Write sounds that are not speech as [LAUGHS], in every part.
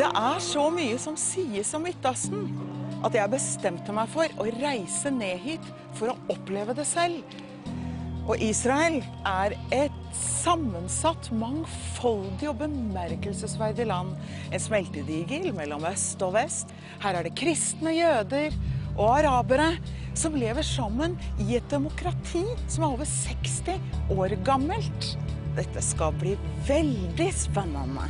Det er så mye som sies om Midtøsten at jeg bestemte meg for å reise ned hit for å oppleve det selv. Og Israel er et sammensatt, mangfoldig og bemerkelsesverdig land. En smeltedigel mellom øst og vest. Her er det kristne jøder og arabere som lever sammen i et demokrati som er over 60 år gammelt. Dette skal bli veldig spennende.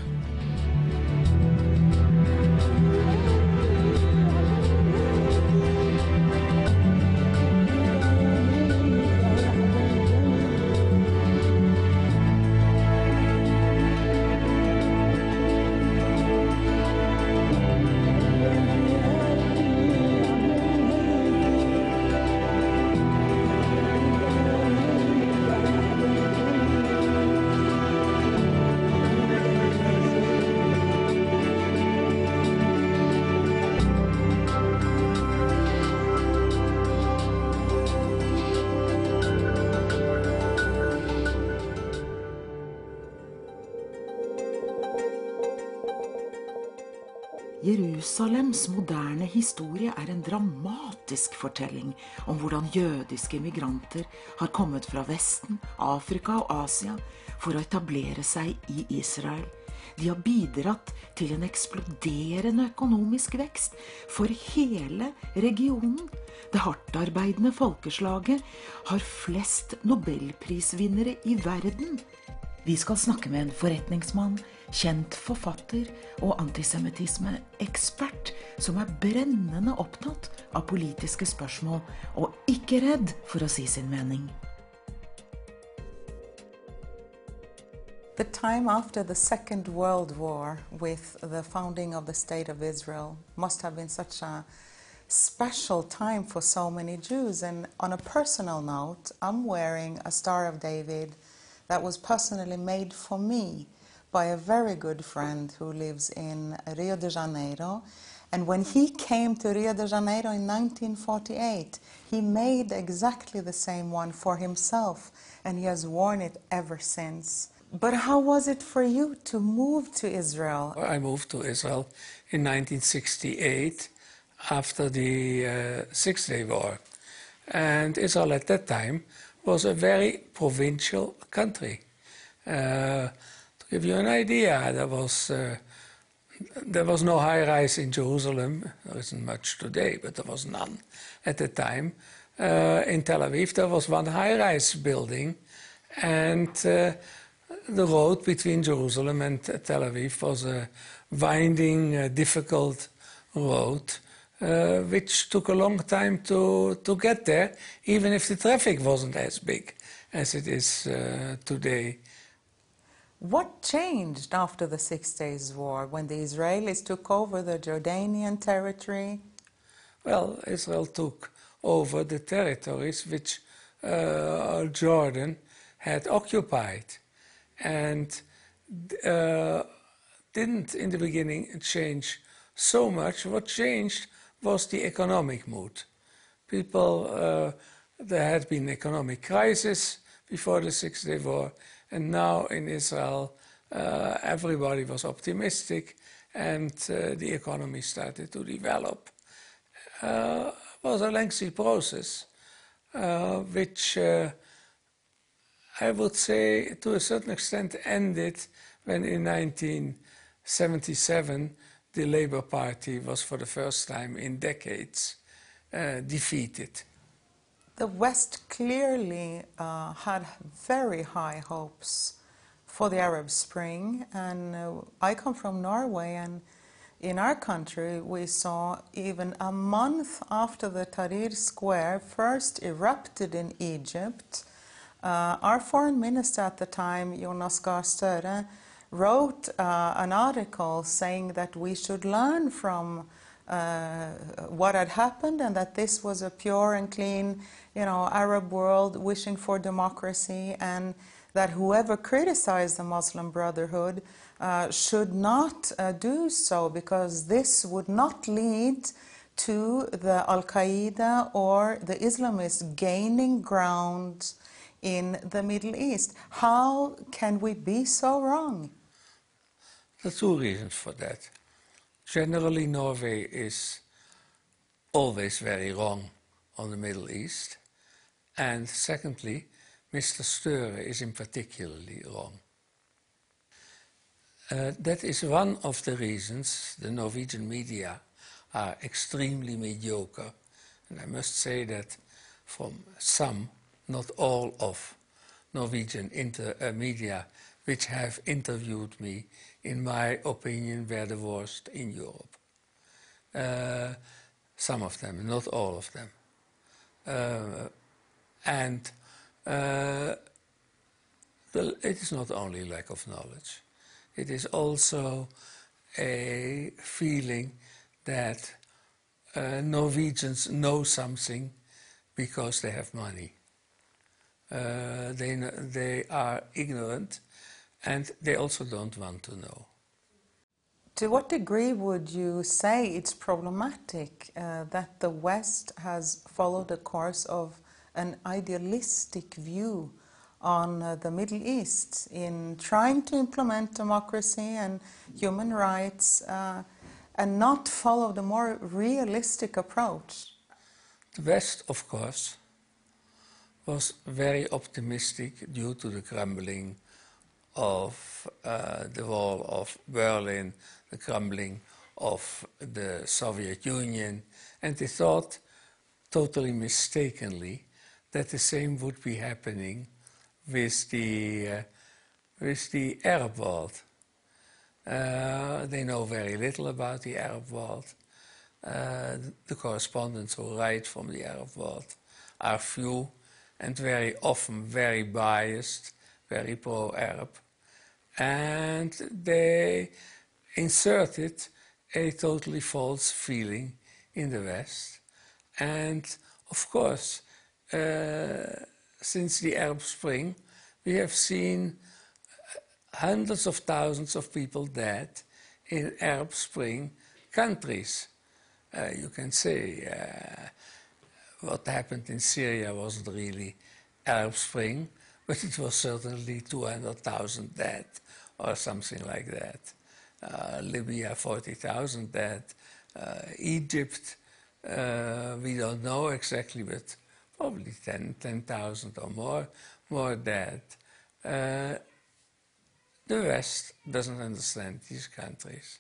Jerusalems moderne historie er en dramatisk fortelling om hvordan jødiske migranter har kommet fra Vesten, Afrika og Asia for å etablere seg i Israel. De har bidratt til en eksploderende økonomisk vekst for hele regionen. Det hardtarbeidende folkeslaget har flest nobelprisvinnere i verden. Vi skal snakke med en forretningsmann, kjent forfatter og antisemittismeekspert som er brennende opptatt av politiske spørsmål og ikke redd for å si sin mening. The time after the Second World War, with the founding of the State of Israel, must have been such a special time for so many Jews. And on a personal note, I'm wearing a Star of David that was personally made for me by a very good friend who lives in Rio de Janeiro. And when he came to Rio de Janeiro in 1948, he made exactly the same one for himself, and he has worn it ever since. But how was it for you to move to Israel? I moved to Israel in 1968 after the uh, Six Day War. And Israel at that time was a very provincial country. Uh, give you an idea, there was, uh, there was no high rise in Jerusalem. There isn't much today, but there was none at the time. Uh, in Tel Aviv, there was one high rise building, and uh, the road between Jerusalem and Tel Aviv was a winding, uh, difficult road. Uh, which took a long time to, to get there, even if the traffic wasn't as big as it is uh, today. What changed after the Six Days War when the Israelis took over the Jordanian territory? Well, Israel took over the territories which uh, Jordan had occupied and uh, didn't in the beginning change so much. What changed was the economic mood. People, uh, there had been economic crisis before the Six Day War, and now in Israel, uh, everybody was optimistic, and uh, the economy started to develop. Uh, it was a lengthy process, uh, which uh, I would say to a certain extent ended when in 1977 the Labour Party was for the first time in decades uh, defeated. The West clearly uh, had very high hopes for the Arab Spring, and uh, I come from Norway, and in our country we saw even a month after the Tahrir Square first erupted in Egypt. Uh, our foreign minister at the time, Jonas Gahr Støre, wrote uh, an article saying that we should learn from uh, what had happened and that this was a pure and clean, you know, Arab world wishing for democracy and that whoever criticized the Muslim Brotherhood uh, should not uh, do so because this would not lead to the Al Qaeda or the Islamists gaining ground in the Middle East. How can we be so wrong? There are two reasons for that. Generally Norway is always very wrong on the Middle East. And secondly, Mr. Støre is in particularly wrong. Uh, that is one of the reasons the Norwegian media are extremely mediocre. And I must say that from some, not all of Norwegian inter, uh, media which have interviewed me, in my opinion, were the worst in Europe. Uh, some of them, not all of them. Uh, and uh, the, it is not only lack of knowledge, it is also a feeling that uh, Norwegians know something because they have money. Uh, they, they are ignorant and they also don't want to know. To what degree would you say it's problematic uh, that the West has followed a course of an idealistic view on uh, the Middle East in trying to implement democracy and human rights uh, and not follow the more realistic approach? The West, of course, was very optimistic due to the crumbling of uh, the wall of Berlin, the crumbling of the Soviet Union, and they thought, totally mistakenly, that the same would be happening with the, uh, with the Arab world. Uh, they know very little about the Arab world. Uh, the correspondents who write from the Arab world are few and very often very biased, very pro-Arab. And they inserted a totally false feeling in the West. And of course, uh, since the Arab Spring, we have seen hundreds of thousands of people dead in Arab Spring countries. Uh, you can say uh, what happened in Syria wasn't really Arab Spring, but [LAUGHS] it was certainly 200,000 dead or something like that. Uh, Libya, 40,000 dead. Uh, Egypt, uh, we don't know exactly, but probably 10, 10,000 or more, more dead. Uh, the West doesn't understand these countries,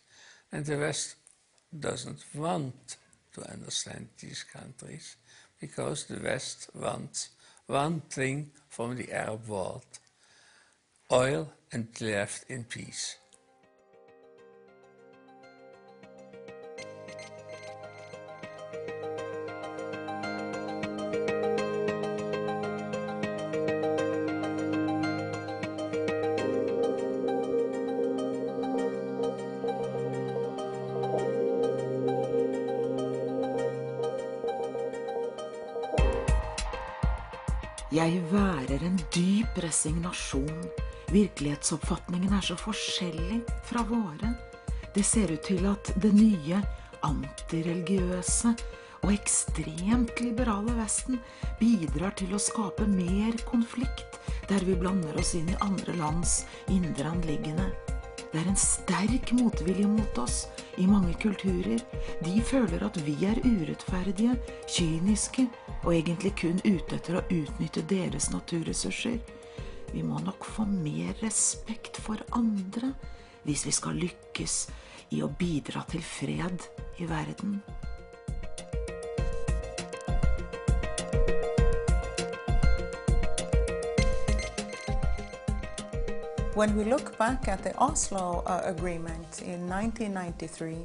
and the West doesn't want to understand these countries because the West wants one thing from the Arab world oil and left in peace. En dyp resignasjon. Virkelighetsoppfatningen er så forskjellig fra våre. Det ser ut til at det nye, antireligiøse og ekstremt liberale Vesten bidrar til å skape mer konflikt der vi blander oss inn i andre lands indre anliggende. Det er en sterk motvilje mot oss i mange kulturer. De føler at vi er urettferdige, kyniske og egentlig kun ute etter å utnytte deres naturressurser. Vi må nok få mer respekt for andre hvis vi skal lykkes i å bidra til fred i verden. When we look back at the Oslo uh, Agreement in 1993,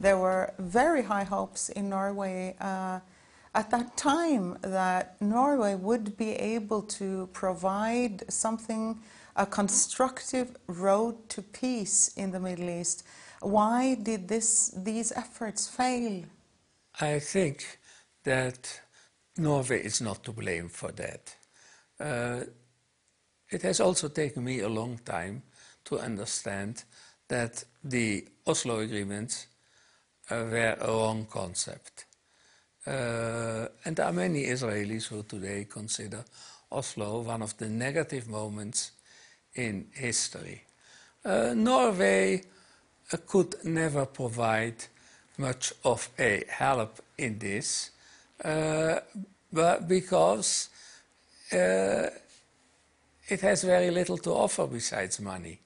there were very high hopes in Norway uh, at that time that Norway would be able to provide something, a constructive road to peace in the Middle East. Why did this, these efforts fail? I think that Norway is not to blame for that. Uh, it has also taken me a long time to understand that the Oslo agreements uh, were a wrong concept. Uh, and there are many Israelis who today consider Oslo one of the negative moments in history. Uh, Norway uh, could never provide much of a help in this, uh, but because uh, it has very little to offer besides money.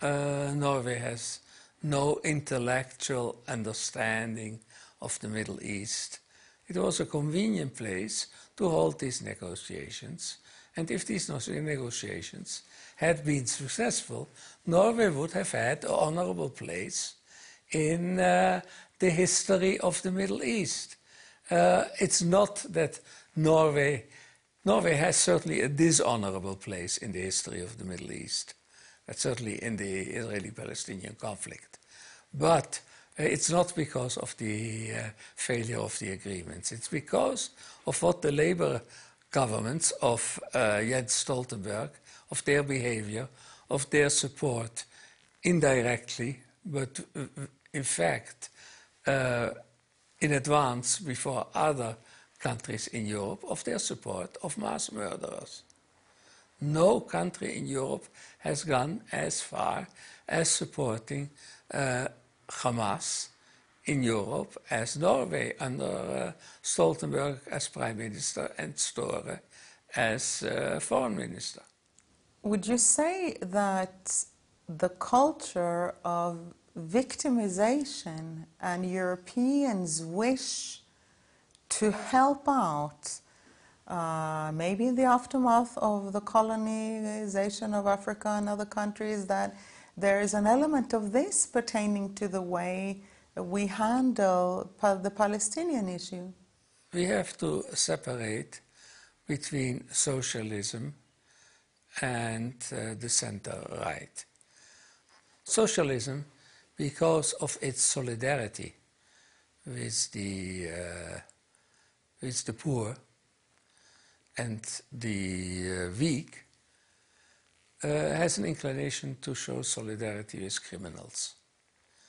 Uh, Norway has no intellectual understanding of the Middle East. It was a convenient place to hold these negotiations. And if these negotiations had been successful, Norway would have had an honorable place in uh, the history of the Middle East. Uh, it's not that Norway, Norway has certainly a dishonorable place in the history of the Middle East, That's certainly in the Israeli-Palestinian conflict. But uh, it's not because of the uh, failure of the agreements. It's because of what the labor governments of uh, Jens Stoltenberg, of their behavior, of their support, indirectly, but uh, in fact, uh, in advance before other countries in Europe of their support of mass murderers. No country in Europe has gone as far as supporting uh, Hamas in Europe as Norway under uh, Stoltenberg as Prime Minister and Støre as uh, Foreign Minister. Would you say that the culture of victimization and Europeans' wish to help out, uh, maybe in the aftermath of the colonization of Africa and other countries, that there is an element of this pertaining to the way we handle the Palestinian issue? We have to separate between socialism and uh, the center right. Socialism because of its solidarity with the, uh, with the poor and the uh, weak, uh, has an inclination to show solidarity with criminals.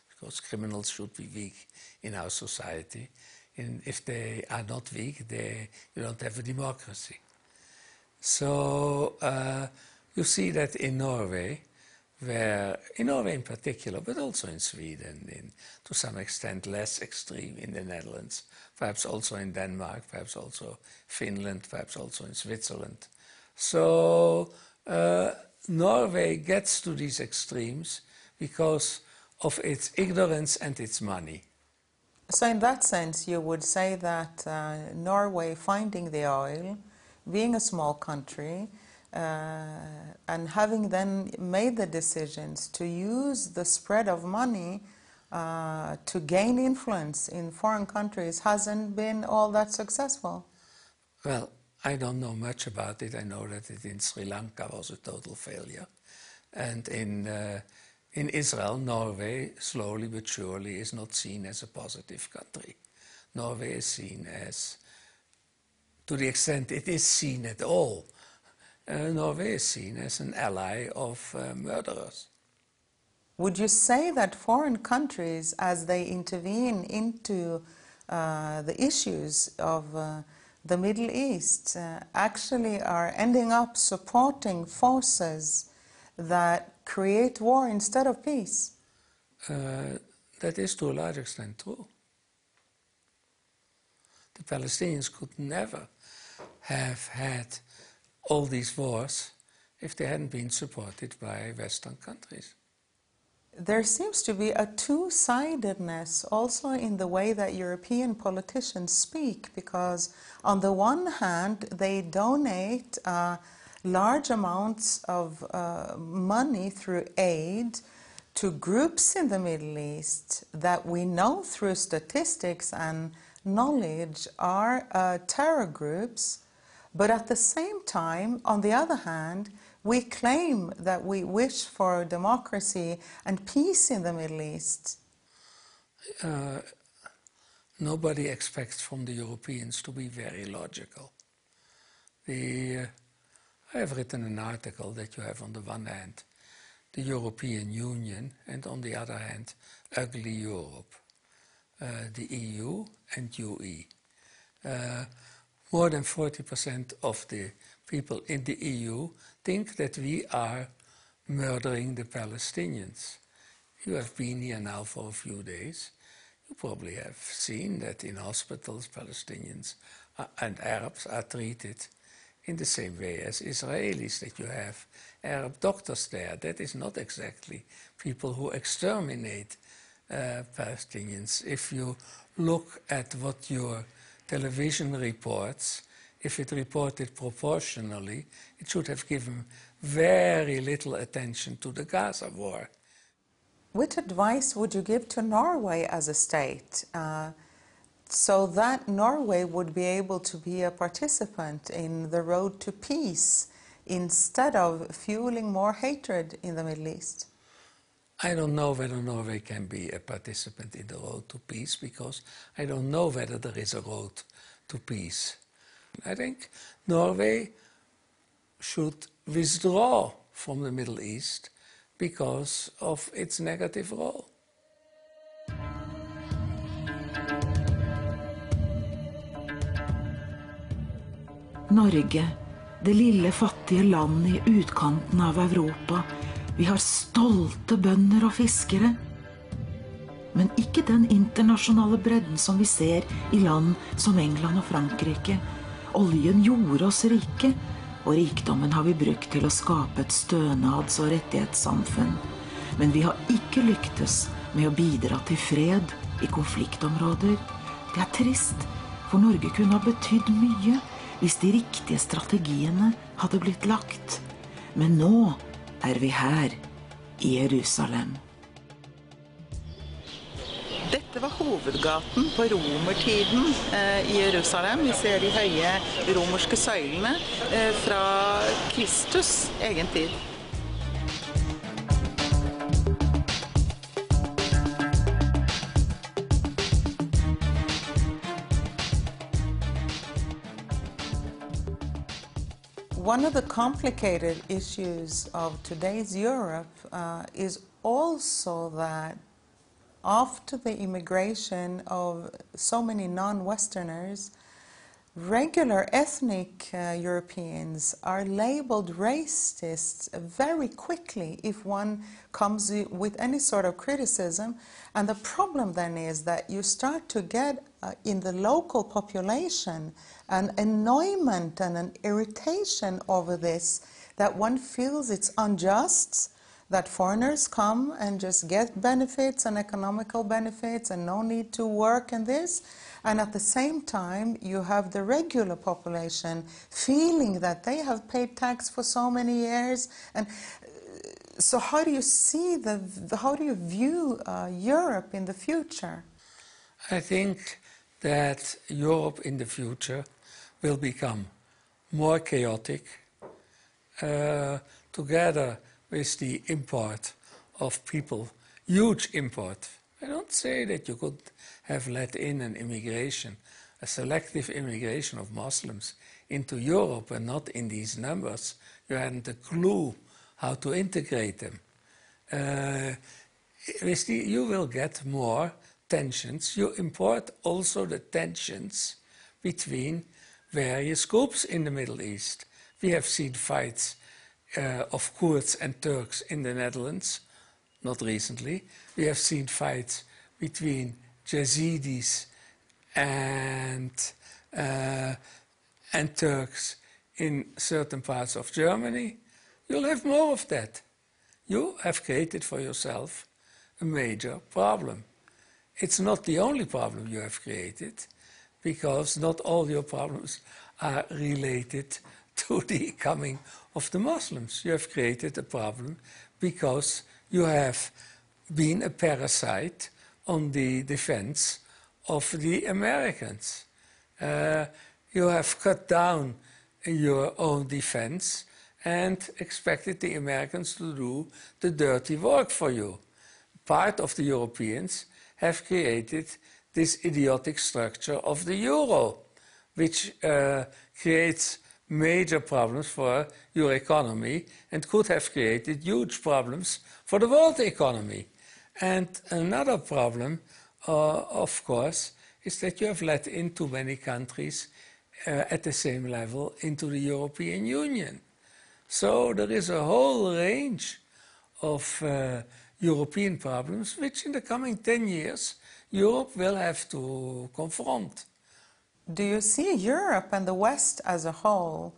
Because criminals should be weak in our society. And if they are not weak, they, you don't have a democracy. So uh, you see that in Norway, where in Norway in particular, but also in Sweden, in to some extent less extreme in the Netherlands, perhaps also in Denmark, perhaps also Finland, perhaps also in Switzerland. So uh, Norway gets to these extremes because of its ignorance and its money. So, in that sense, you would say that uh, Norway finding the oil, being a small country, and having then made the decisions to use the spread of money uh, to gain influence in foreign countries hasn't been all that successful. Well, I don't know much about it. I know that it in Sri Lanka was a total failure. And in, uh, in Israel, Norway, slowly but surely, is not seen as a positive country. Norway is seen as, to the extent it is seen at all, uh, Norway is seen as an ally of uh, murderers. Would you say that foreign countries, as they intervene into uh, the issues of uh, the Middle East, uh, actually are ending up supporting forces that create war instead of peace? That is to a large extent true. The Palestinians could never have had all these wars if they hadn't been supported by Western countries. There seems to be a two sidedness also in the way that European politicians speak, because on the one hand, they donate uh, large amounts of uh, money through aid to groups in the Middle East that we know through statistics and knowledge are uh, terror groups but at the same time, on the other hand, we claim that we wish for democracy and peace in the Middle East. Uh, nobody expects from the Europeans to be very logical. The, uh, I have written an article that you have on the one hand the European Union and on the other hand ugly Europe, uh, the EU and UE. More than 40% of the people in the EU think that we are murdering the Palestinians. You have been here now for a few days. You probably have seen that in hospitals, Palestinians and Arabs are treated in the same way as Israelis, that you have Arab doctors there. That is not exactly people who exterminate uh, Palestinians. If you look at what your television reports, if it reported proportionally, it should have given very little attention to the Gaza war. What advice would you give to Norway as a state uh, so that Norway would be able to be a participant in the road to peace instead of fueling more hatred in the Middle East? I don't know whether Norway can be a participant in the road to peace because I don't know whether there is a road to peace. I think Norway should withdraw from the Middle East because of its negative role. Norge, det lille fattige landet i utkanten av Europa. Vi har stolte bønder og fiskere. Men ikke den internasjonale bredden som vi ser i land som England og Frankrike. Oljen gjorde oss rike, og rikdommen har vi brukt til å skape et stønads- og rettighetssamfunn. Men vi har ikke lyktes med å bidra til fred i konfliktområder. Det er trist, for Norge kunne ha betydd mye hvis de riktige strategiene hadde blitt lagt. Men nå er vi her, i Jerusalem. Dette var hovedgaten på romertiden eh, i Jerusalem. Vi ser de høye romerske søylene eh, fra Kristus egen tid. One of the complicated issues of today's Europe uh, is also that after the immigration of so many non Westerners, regular ethnic uh, Europeans are labeled racists very quickly if one comes with any sort of criticism. And the problem then is that you start to get uh, in the local population an annoyment and an irritation over this that one feels it's unjust that foreigners come and just get benefits and economical benefits and no need to work and this. And at the same time you have the regular population feeling that they have paid tax for so many years. And uh, so how do you see the how do you view uh, Europe in the future? I think that Europe in the future will become more chaotic uh, together with the import of people, huge import. I don't say that you could have let in an immigration, a selective immigration of Muslims into Europe and not in these numbers. You hadn't a clue how to integrate them. Uh, with the, you will get more tensions. You import also the tensions between various groups in the Middle East. We have seen fights uh, of Kurds and Turks in the Netherlands, not recently. We have seen fights between Yazidis and, uh, and Turks in certain parts of Germany. You'll have more of that. You have created for yourself a major problem. It's not the only problem you have created because not all your problems are related [LAUGHS] to the coming of the Muslims. You have created a problem because you have been a parasite on the defense of the Americans. Uh, you have cut down your own defense and expected the Americans to do the dirty work for you. Part of the Europeans have created this idiotic structure of the euro, which uh, creates major problems for your economy and could have created huge problems for the world economy. And another problem, uh, of course, is that you have let in too many countries uh, at the same level into the European Union. So there is a whole range of uh, European problems, which in the coming 10 years Europe will have to confront. Do you see Europe and the West as a whole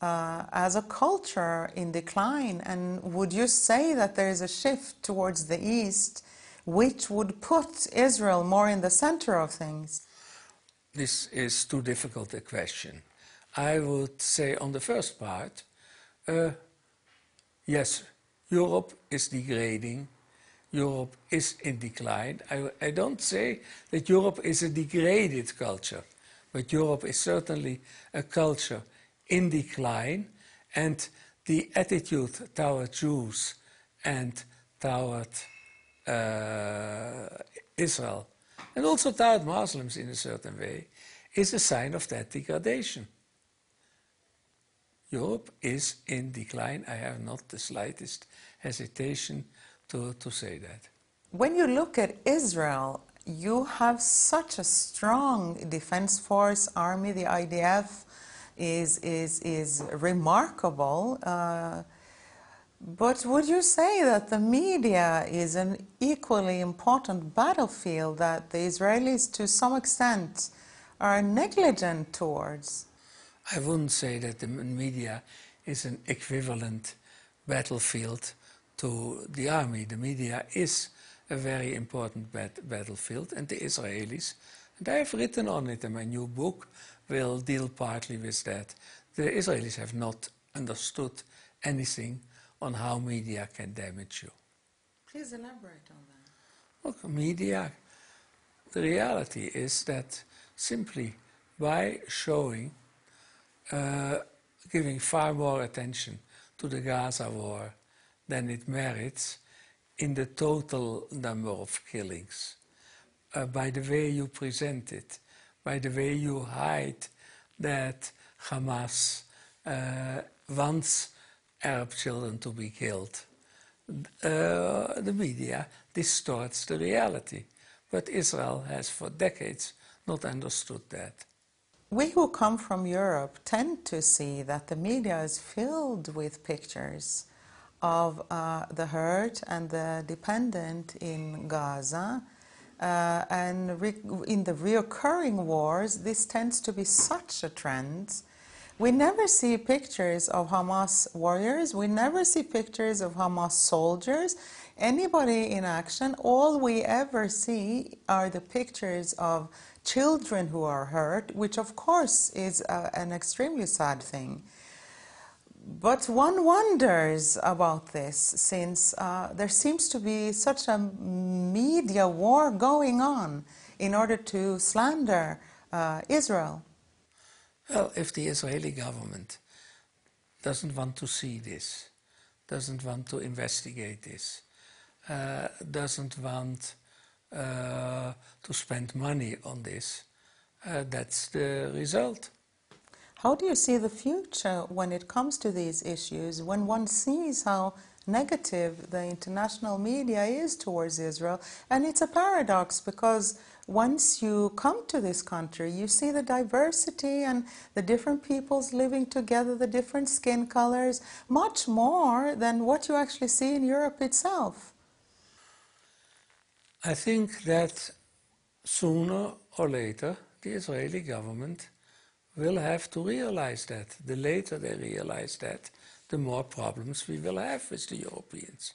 uh, as a culture in decline? And would you say that there is a shift towards the East which would put Israel more in the center of things? This is too difficult a question. I would say on the first part, uh, yes, Europe is degrading. Europe is in decline. I, I don't say that Europe is a degraded culture, but Europe is certainly a culture in decline, and the attitude toward Jews and toward uh, Israel, and also toward Muslims in a certain way, is a sign of that degradation. Europe is in decline. I have not the slightest hesitation to, to say that. When you look at Israel, you have such a strong defense force, army, the IDF is, is, is remarkable. Uh, but would you say that the media is an equally important battlefield that the Israelis, to some extent, are negligent towards? I wouldn't say that the media is an equivalent battlefield to the army. The media is a very important bat battlefield, and the Israelis, and I have written on it in my new book, will deal partly with that. The Israelis have not understood anything on how media can damage you. Please elaborate on that. Look, media, the reality is that simply by showing, uh, giving far more attention to the Gaza war than it merits in the total number of killings, uh, by the way you present it, by the way you hide that Hamas uh, wants Arab children to be killed. Uh, the media distorts the reality. But Israel has for decades not understood that. We who come from Europe tend to see that the media is filled with pictures of uh, the hurt and the dependent in Gaza. Uh, and in the reoccurring wars, this tends to be such a trend. We never see pictures of Hamas warriors. We never see pictures of Hamas soldiers. Anybody in action, all we ever see are the pictures of children who are hurt, which of course is uh, an extremely sad thing. But one wonders about this since uh, there seems to be such a media war going on in order to slander uh, Israel. Well, if the Israeli government doesn't want to see this, doesn't want to investigate this, uh, doesn't want uh, to spend money on this, uh, that's the result. How do you see the future when it comes to these issues, when one sees how negative the international media is towards Israel? And it's a paradox because once you come to this country, you see the diversity and the different peoples living together, the different skin colors, much more than what you actually see in Europe itself. I think that sooner or later the Israeli government will have to realize that. The later they realize that, the more problems we will have with the Europeans.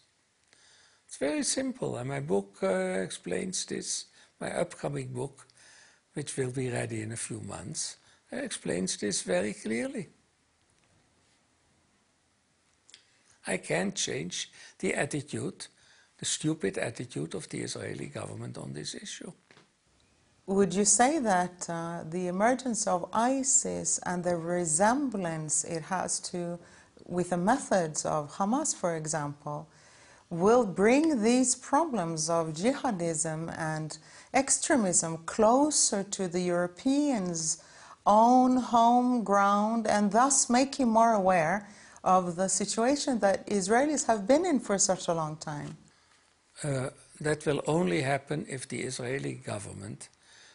It's very simple, and my book uh, explains this my upcoming book, which will be ready in a few months, explains this very clearly. I can't change the attitude, the stupid attitude of the Israeli government on this issue. Would you say that uh, the emergence of ISIS and the resemblance it has to with the methods of Hamas, for example, will bring these problems of jihadism and extremism closer to the Europeans' own home ground and thus make him more aware of the situation that Israelis have been in for such a long time? Uh, that will only happen if the Israeli government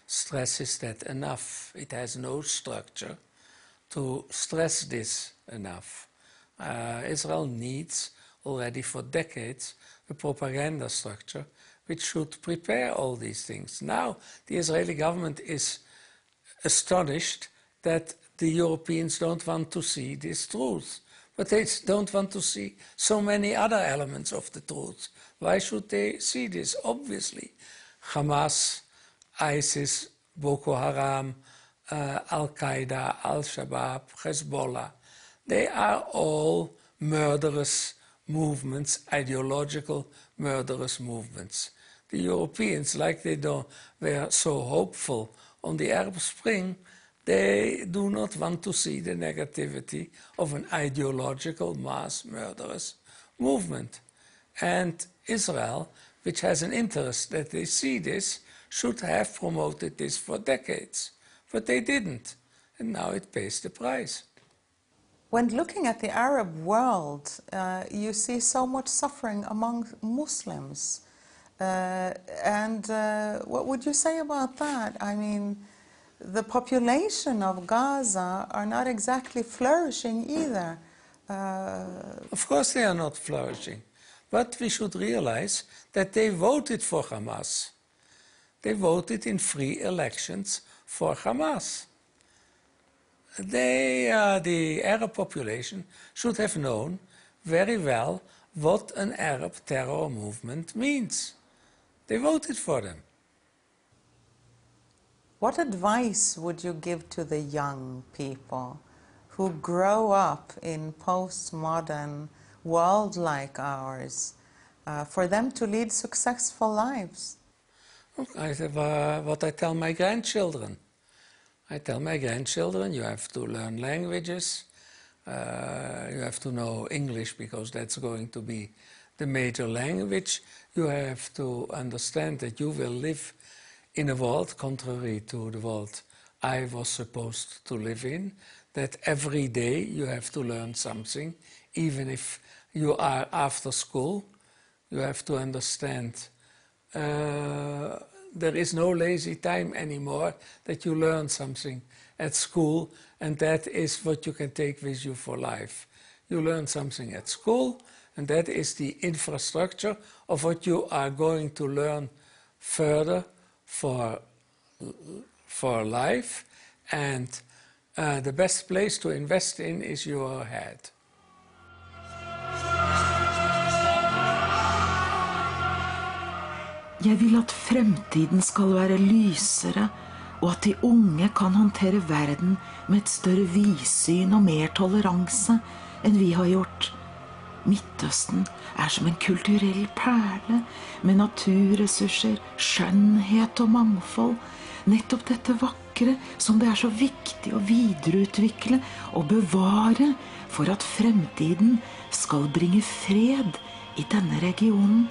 stresses that enough. It has no structure to stress this enough. Uh, Israel needs already for decades a propaganda structure which should prepare all these things. Now, the Israeli government is astonished that the Europeans don't want to see this truth. But they don't want to see so many other elements of the truth. Why should they see this? Obviously, Hamas, ISIS, Boko Haram, uh, Al Qaeda, Al Shabaab, Hezbollah, they are all murderous movements, ideological murderous movements. The Europeans, like they don't, were so hopeful on the Arab Spring, they do not want to see the negativity of an ideological mass murderous movement. And Israel, which has an interest that they see this, should have promoted this for decades. But they didn't. And now it pays the price. When looking at the Arab world, uh, you see so much suffering among Muslims. Uh, and uh, what would you say about that? I mean, the population of Gaza are not exactly flourishing either. Uh, of course, they are not flourishing. But we should realize that they voted for Hamas. They voted in free elections for Hamas. They, uh, the Arab population, should have known very well what an Arab terror movement means. They voted for them. What advice would you give to the young people who grow up in postmodern world like ours uh, for them to lead successful lives? I uh, what I tell my grandchildren. I tell my grandchildren, you have to learn languages, uh, you have to know English because that's going to be the major language. You have to understand that you will live in a world contrary to the world I was supposed to live in, that every day you have to learn something, even if you are after school. You have to understand uh, there is no lazy time anymore, that you learn something at school, and that is what you can take with you for life. You learn something at school, and that is the infrastructure of what you are going to learn further for, for life. And uh, the best place to invest in is your head. Jeg vil at fremtiden skal være lysere, og at de unge kan håndtere verden med et større vidsyn og mer toleranse enn vi har gjort. Midtøsten er som en kulturell perle med naturressurser, skjønnhet og mangfold. Nettopp dette vakre som det er så viktig å videreutvikle og bevare for at fremtiden skal bringe fred i denne regionen.